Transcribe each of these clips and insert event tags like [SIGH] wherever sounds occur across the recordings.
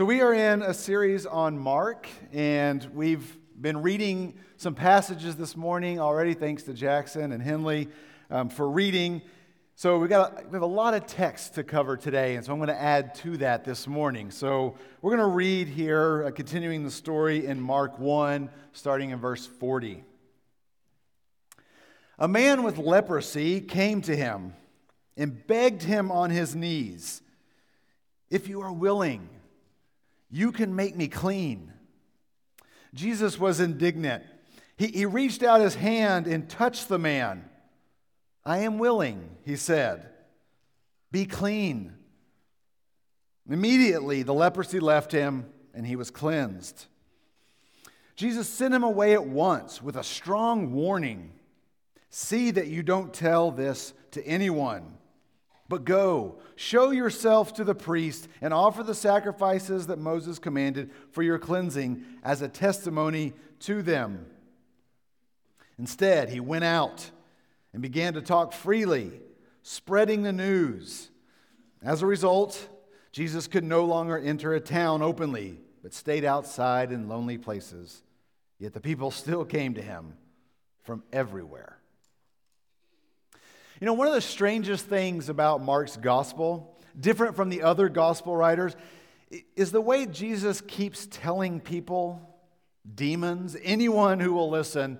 So, we are in a series on Mark, and we've been reading some passages this morning already, thanks to Jackson and Henley um, for reading. So, we've got, we have a lot of text to cover today, and so I'm going to add to that this morning. So, we're going to read here, uh, continuing the story in Mark 1, starting in verse 40. A man with leprosy came to him and begged him on his knees, If you are willing, you can make me clean. Jesus was indignant. He, he reached out his hand and touched the man. I am willing, he said. Be clean. Immediately, the leprosy left him and he was cleansed. Jesus sent him away at once with a strong warning See that you don't tell this to anyone. But go, show yourself to the priest, and offer the sacrifices that Moses commanded for your cleansing as a testimony to them. Instead, he went out and began to talk freely, spreading the news. As a result, Jesus could no longer enter a town openly, but stayed outside in lonely places. Yet the people still came to him from everywhere. You know, one of the strangest things about Mark's gospel, different from the other gospel writers, is the way Jesus keeps telling people, demons, anyone who will listen,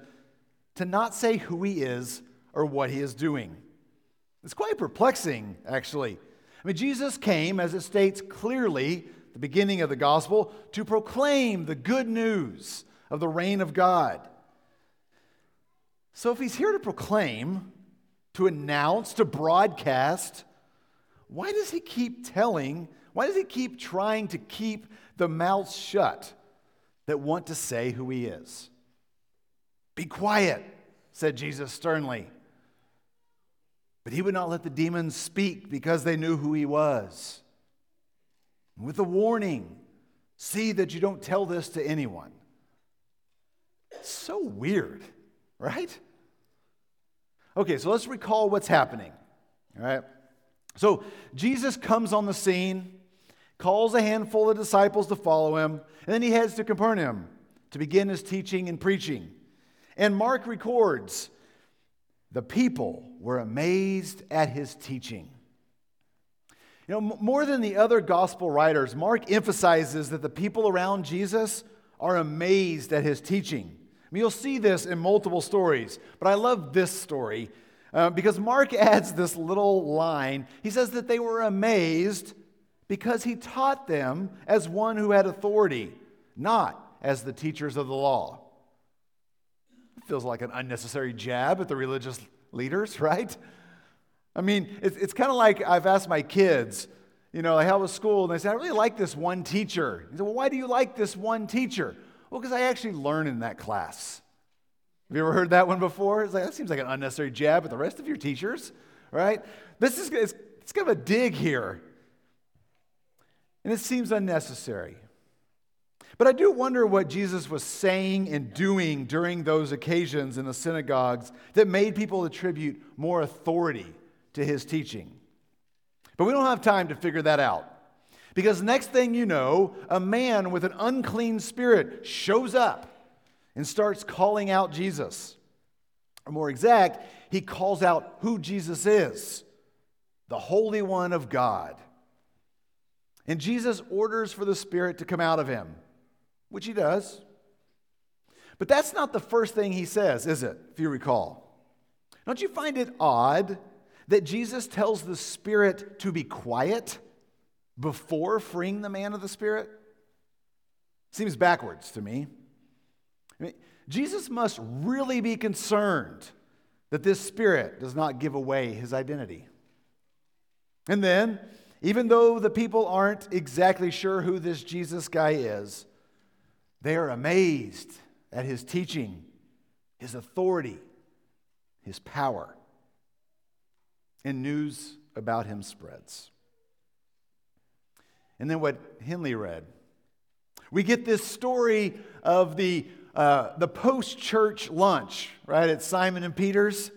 to not say who he is or what he is doing. It's quite perplexing, actually. I mean, Jesus came, as it states clearly, the beginning of the gospel, to proclaim the good news of the reign of God. So if he's here to proclaim, to announce, to broadcast, why does he keep telling? Why does he keep trying to keep the mouths shut that want to say who he is? Be quiet, said Jesus sternly. But he would not let the demons speak because they knew who he was. With a warning see that you don't tell this to anyone. It's so weird, right? Okay, so let's recall what's happening. All right. So Jesus comes on the scene, calls a handful of disciples to follow him, and then he heads to Capernaum to begin his teaching and preaching. And Mark records the people were amazed at his teaching. You know, more than the other gospel writers, Mark emphasizes that the people around Jesus are amazed at his teaching. I mean, you'll see this in multiple stories, but I love this story uh, because Mark [LAUGHS] adds this little line. He says that they were amazed because he taught them as one who had authority, not as the teachers of the law. It feels like an unnecessary jab at the religious leaders, [LAUGHS] right? I mean, it's, it's kind of like I've asked my kids, you know, like how was school? And they say, I really like this one teacher. He said, Well, why do you like this one teacher? Well, because I actually learn in that class. Have you ever heard that one before? It's like, that seems like an unnecessary jab at the rest of your teachers, right? This is it's, it's kind of a dig here. And it seems unnecessary. But I do wonder what Jesus was saying and doing during those occasions in the synagogues that made people attribute more authority to his teaching. But we don't have time to figure that out. Because next thing you know, a man with an unclean spirit shows up and starts calling out Jesus. Or more exact, he calls out who Jesus is the Holy One of God. And Jesus orders for the Spirit to come out of him, which he does. But that's not the first thing he says, is it, if you recall? Don't you find it odd that Jesus tells the Spirit to be quiet? Before freeing the man of the Spirit? Seems backwards to me. I mean, Jesus must really be concerned that this Spirit does not give away his identity. And then, even though the people aren't exactly sure who this Jesus guy is, they are amazed at his teaching, his authority, his power. And news about him spreads and then what Henley read. We get this story of the, uh, the post church lunch, right, at Simon and Peter's.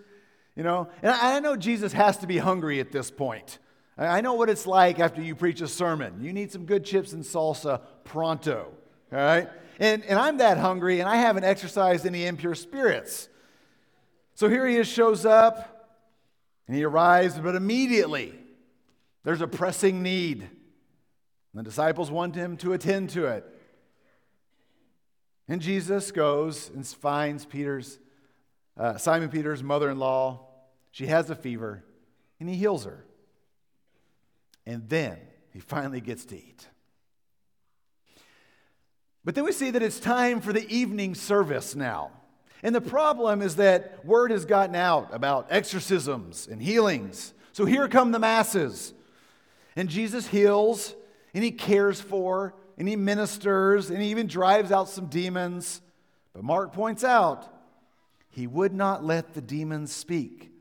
You know, and I know Jesus has to be hungry at this point. I know what it's like after you preach a sermon. You need some good chips and salsa pronto, all right? And, and I'm that hungry, and I haven't exorcised any impure spirits. So here he is, shows up, and he arrives, but immediately there's a pressing need. The disciples want him to attend to it. And Jesus goes and finds Peter's, uh, Simon Peter's mother in law. She has a fever, and he heals her. And then he finally gets to eat. But then we see that it's time for the evening service now. And the problem is that word has gotten out about exorcisms and healings. So here come the masses. And Jesus heals, and he cares for, and he ministers, and he even drives out some demons. But Mark points out he would not let the demons speak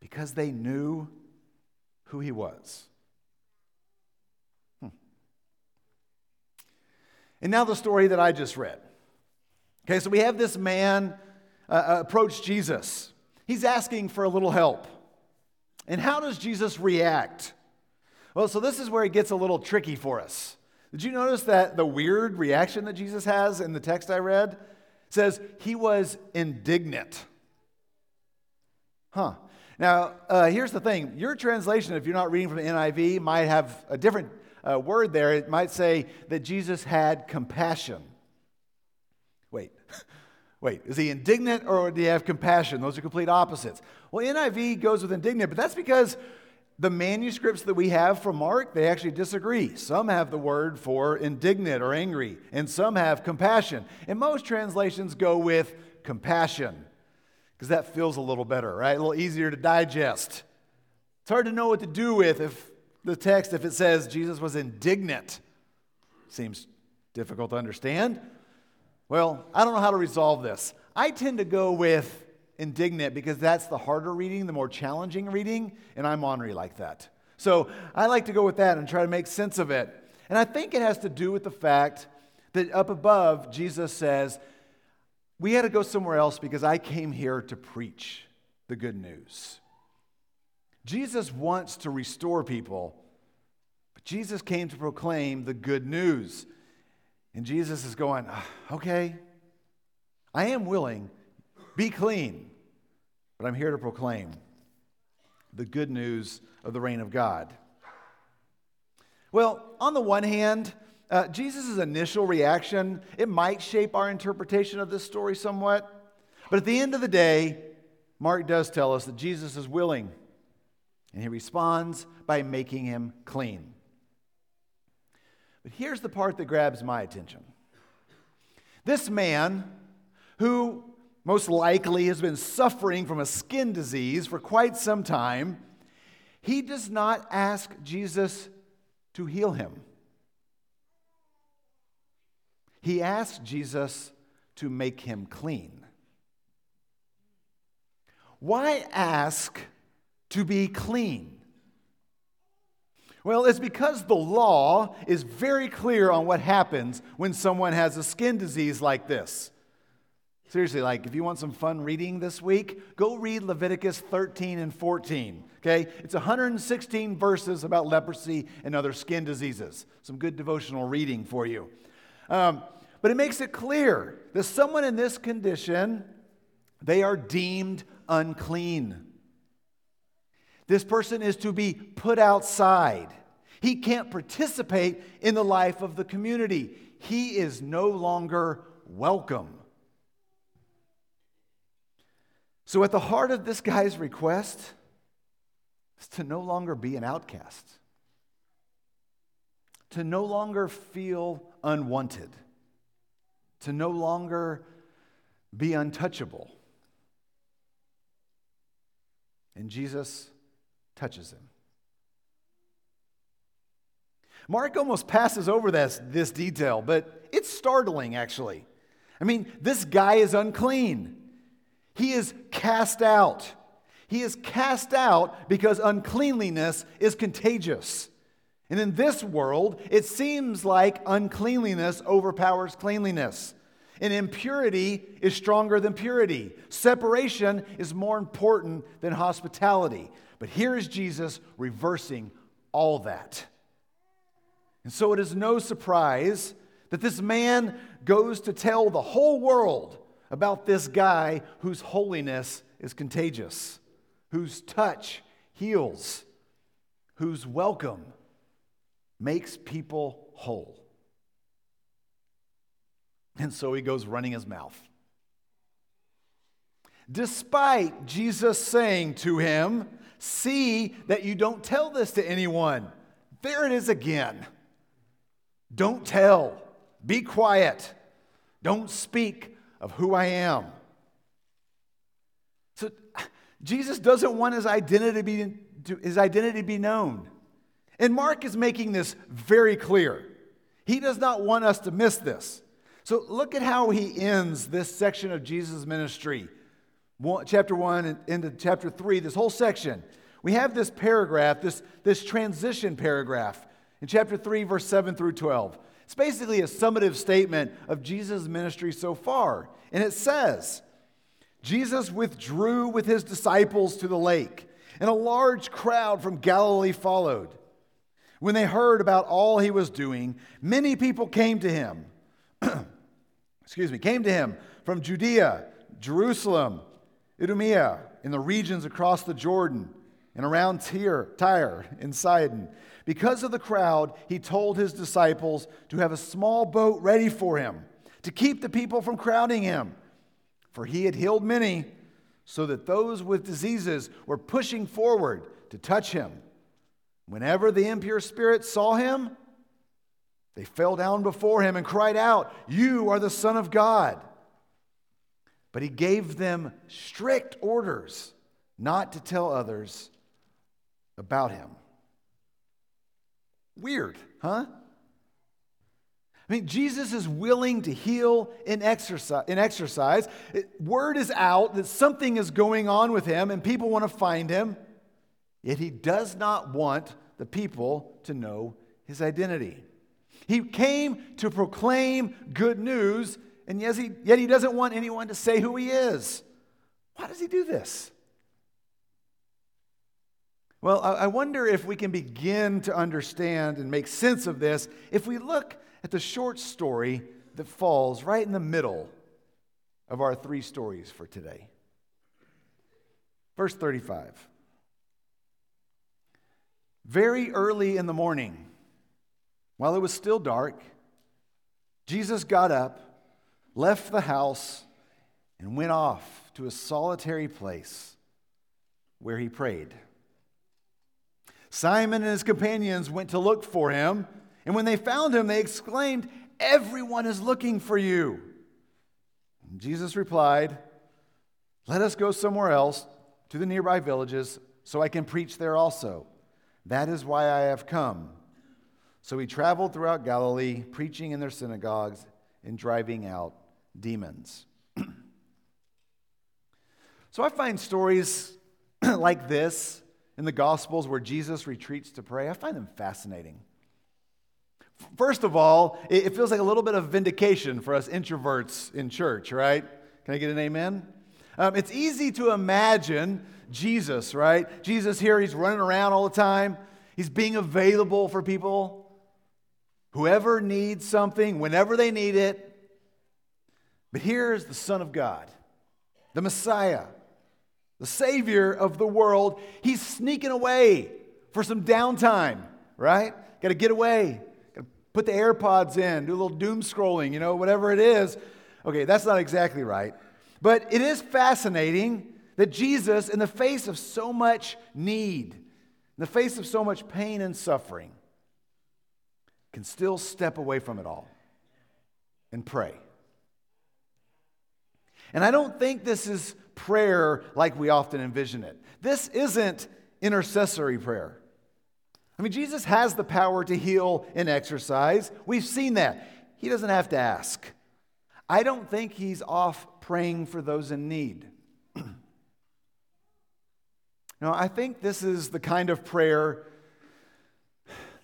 because they knew who he was. And now the story that I just read. Okay, so we have this man uh, uh, approach Jesus. He's asking for a little help. And how does Jesus react? Well, so this is where it gets a little tricky for us. Did you notice that the weird reaction that Jesus has in the text I read says he was indignant? Huh. Now, uh, here's the thing your translation, if you're not reading from the NIV, might have a different uh, word there, it might say that Jesus had compassion. Wait, [LAUGHS] wait, is he indignant or do he have compassion? Those are complete opposites. Well, NIV goes with indignant, but that's because the manuscripts that we have from Mark, they actually disagree. Some have the word for indignant or angry, and some have compassion. And most translations go with compassion because that feels a little better, right? A little easier to digest. It's hard to know what to do with if the text if it says Jesus was indignant. Seems difficult to understand. Well, I don't know how to resolve this. I tend to go with indignant because that's the harder reading, the more challenging reading, and I'm ornery like that. So I like to go with that and try to make sense of it. And I think it has to do with the fact that up above, Jesus says, We had to go somewhere else because I came here to preach the good news. Jesus wants to restore people, but Jesus came to proclaim the good news. And Jesus is going, ah, okay, I am willing, be clean, but I'm here to proclaim the good news of the reign of God. Well, on the one hand, uh, Jesus' initial reaction, it might shape our interpretation of this story somewhat. But at the end of the day, Mark does tell us that Jesus is willing and he responds by making him clean. But here's the part that grabs my attention. This man, who most likely has been suffering from a skin disease for quite some time, he does not ask Jesus to heal him. He asks Jesus to make him clean. Why ask to be clean? Well, it's because the law is very clear on what happens when someone has a skin disease like this. Seriously, like if you want some fun reading this week, go read Leviticus 13 and 14. Okay? It's 116 verses about leprosy and other skin diseases. Some good devotional reading for you. Um, but it makes it clear that someone in this condition, they are deemed unclean. This person is to be put outside. He can't participate in the life of the community. He is no longer welcome. So, at the heart of this guy's request is to no longer be an outcast, to no longer feel unwanted, to no longer be untouchable. And Jesus touches him. Mark almost passes over this, this detail, but it's startling actually. I mean, this guy is unclean. He is cast out. He is cast out because uncleanliness is contagious. And in this world, it seems like uncleanliness overpowers cleanliness. And impurity is stronger than purity. Separation is more important than hospitality. But here is Jesus reversing all that. And so it is no surprise that this man goes to tell the whole world about this guy whose holiness is contagious, whose touch heals, whose welcome makes people whole. And so he goes running his mouth. Despite Jesus saying to him, See that you don't tell this to anyone. There it is again. Don't tell. Be quiet. Don't speak of who I am. So Jesus doesn't want his identity to be, his identity to be known. And Mark is making this very clear. He does not want us to miss this. So look at how he ends this section of Jesus' ministry. One, chapter 1 and into chapter 3, this whole section. We have this paragraph, this, this transition paragraph in chapter 3, verse 7 through 12. It's basically a summative statement of Jesus' ministry so far. And it says, Jesus withdrew with his disciples to the lake, and a large crowd from Galilee followed. When they heard about all he was doing, many people came to him. [CLEARS THROAT] excuse me, came to him from Judea, Jerusalem, Idumea, in the regions across the Jordan, and around Tyre, Tyre and Sidon. Because of the crowd, he told his disciples to have a small boat ready for him, to keep the people from crowding him. For he had healed many, so that those with diseases were pushing forward to touch him. Whenever the impure spirits saw him, they fell down before him and cried out, You are the Son of God. But he gave them strict orders not to tell others about him. Weird, huh? I mean, Jesus is willing to heal in exorcise. In exorcise. Word is out that something is going on with him and people want to find him, yet he does not want the people to know his identity. He came to proclaim good news, and yet he, yet he doesn't want anyone to say who he is. Why does he do this? Well, I wonder if we can begin to understand and make sense of this if we look at the short story that falls right in the middle of our three stories for today. Verse 35. Very early in the morning, while it was still dark, Jesus got up, left the house, and went off to a solitary place where he prayed. Simon and his companions went to look for him, and when they found him, they exclaimed, Everyone is looking for you. And Jesus replied, Let us go somewhere else to the nearby villages so I can preach there also. That is why I have come. So he traveled throughout Galilee, preaching in their synagogues and driving out demons. [CLEARS THROAT] so I find stories [CLEARS THROAT] like this in the Gospels where Jesus retreats to pray. I find them fascinating. First of all, it feels like a little bit of vindication for us introverts in church, right? Can I get an amen? Um, it's easy to imagine Jesus, right? Jesus here, he's running around all the time. He's being available for people. Whoever needs something, whenever they need it. But here's the Son of God, the Messiah, the Savior of the world. He's sneaking away for some downtime, right? Got to get away. Got to put the AirPods in, do a little doom scrolling, you know, whatever it is. Okay, that's not exactly right. But it is fascinating that Jesus, in the face of so much need, in the face of so much pain and suffering, can still step away from it all and pray. And I don't think this is prayer like we often envision it. This isn't intercessory prayer. I mean, Jesus has the power to heal and exorcise. We've seen that. He doesn't have to ask. I don't think he's off praying for those in need. [CLEARS THROAT] now, I think this is the kind of prayer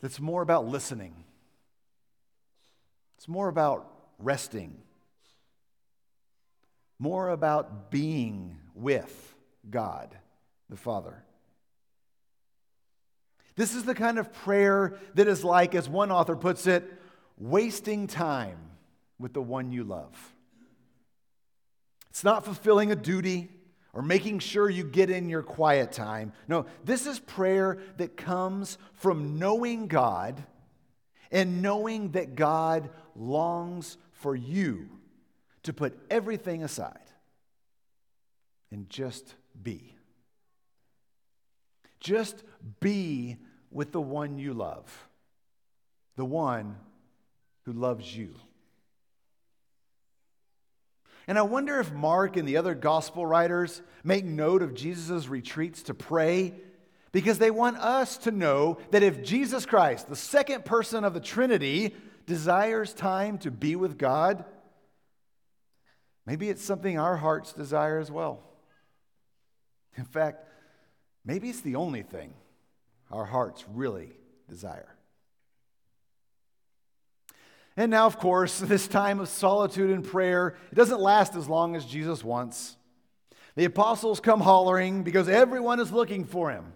that's more about listening it's more about resting, more about being with God the Father. This is the kind of prayer that is like, as one author puts it, wasting time with the one you love. It's not fulfilling a duty or making sure you get in your quiet time. No, this is prayer that comes from knowing God and knowing that God longs for you to put everything aside and just be. Just be with the one you love, the one who loves you. And I wonder if Mark and the other gospel writers make note of Jesus' retreats to pray because they want us to know that if Jesus Christ, the second person of the Trinity, desires time to be with God, maybe it's something our hearts desire as well. In fact, maybe it's the only thing our hearts really desire. And now, of course, [LAUGHS] this time of solitude and prayer, it doesn't last as long as Jesus wants. The apostles come hollering because everyone is looking for him.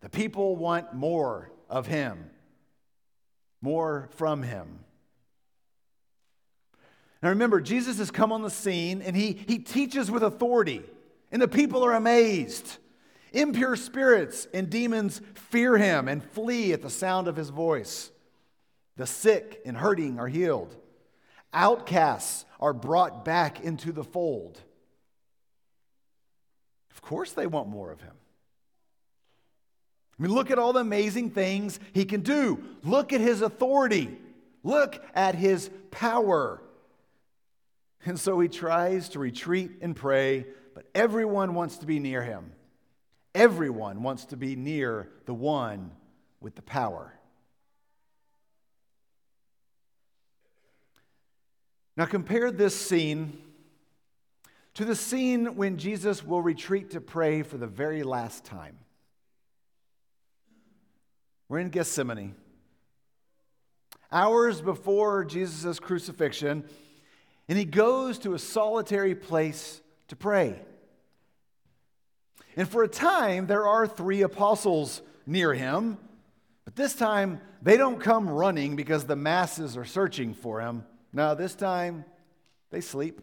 The people want more of him, more from him. Now remember, Jesus has come on the scene and he, he teaches with authority, and the people are amazed. Impure spirits and demons fear him and flee at the sound of his voice. The sick and hurting are healed. Outcasts are brought back into the fold. Of course, they want more of him. I mean, look at all the amazing things he can do. Look at his authority. Look at his power. And so he tries to retreat and pray, but everyone wants to be near him. Everyone wants to be near the one with the power. Now, compare this scene to the scene when Jesus will retreat to pray for the very last time. We're in Gethsemane. Hours before Jesus' crucifixion, and he goes to a solitary place to pray. And for a time, there are three apostles near him, but this time they don't come running because the masses are searching for him. Now this time they sleep.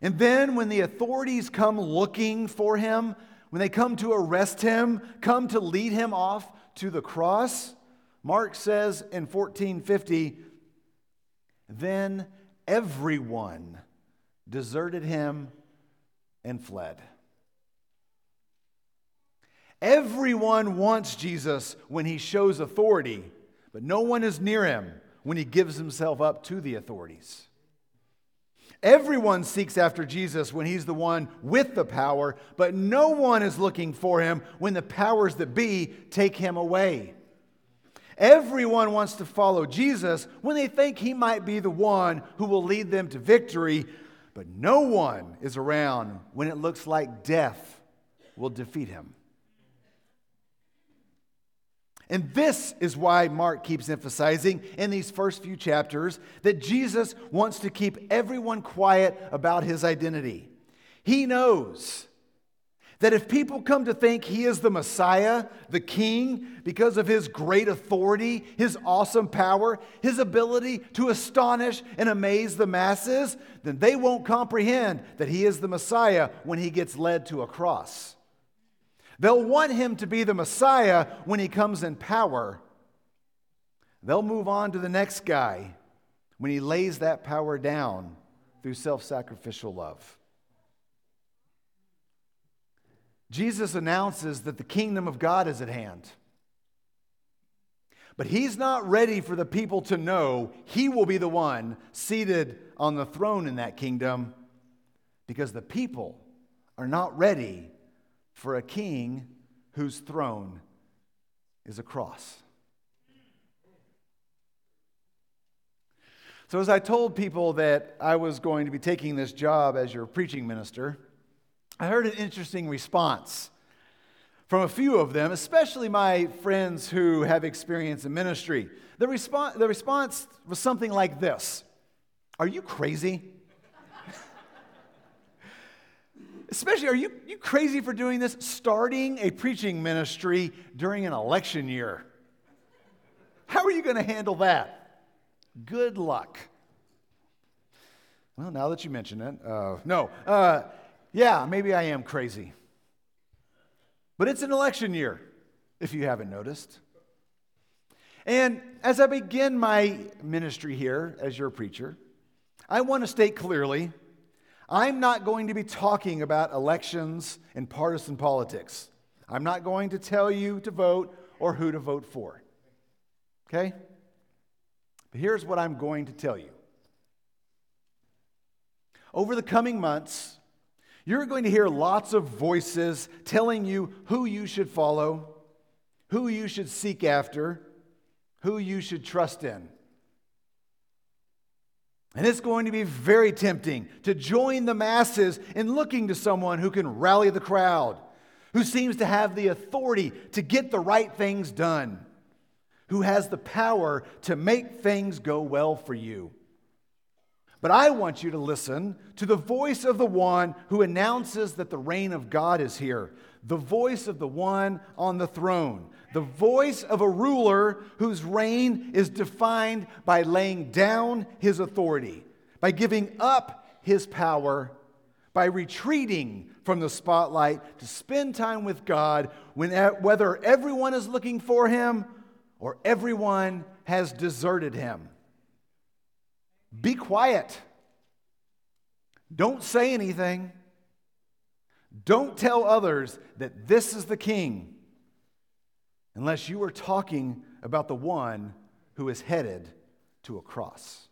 And then when the authorities come looking for him, when they come to arrest him, come to lead him off to the cross, Mark says in 1450, then everyone deserted him and fled. Everyone wants Jesus when he shows authority, but no one is near him when he gives himself up to the authorities. Everyone seeks after Jesus when he's the one with the power, but no one is looking for him when the powers that be take him away. Everyone wants to follow Jesus when they think he might be the one who will lead them to victory, but no one is around when it looks like death will defeat him. And this is why Mark keeps emphasizing in these first few chapters that Jesus wants to keep everyone quiet about his identity. He knows that if people come to think he is the Messiah, the King, because of his great authority, his awesome power, his ability to astonish and amaze the masses, then they won't comprehend that he is the Messiah when he gets led to a cross. They'll want him to be the Messiah when he comes in power. They'll move on to the next guy when he lays that power down through self sacrificial love. Jesus announces that the kingdom of God is at hand. But he's not ready for the people to know he will be the one seated on the throne in that kingdom because the people are not ready for a king whose throne is a cross. So, as I told people that I was going to be taking this job as your preaching minister, I heard an interesting response from a few of them, especially my friends who have experience in ministry. The, response, the response was something like this Are you crazy? [LAUGHS] especially, are you, you crazy for doing this? Starting a preaching ministry during an election year. How are you going to handle that? Good luck. Well, now that you mention it, uh, no. Uh, yeah, maybe I am crazy. But it's an election year, if you haven't noticed. And as I begin my ministry here as your preacher, I want to state clearly I'm not going to be talking about elections and partisan politics. I'm not going to tell you to vote or who to vote for. Okay? But here's what I'm going to tell you. Over the coming months, you're going to hear lots of voices telling you who you should follow, who you should seek after, who you should trust in. And it's going to be very tempting to join the masses in looking to someone who can rally the crowd, who seems to have the authority to get the right things done, who has the power to make things go well for you. But I want you to listen to the voice of the one who announces that the reign of God is here, the voice of the one on the throne, the voice of a ruler whose reign is defined by laying down his authority, by giving up his power, by retreating from the spotlight to spend time with God when, whether everyone is looking for him or everyone has deserted him. Be quiet. Don't say anything. Don't tell others that this is the king unless you are talking about the one who is headed to a cross.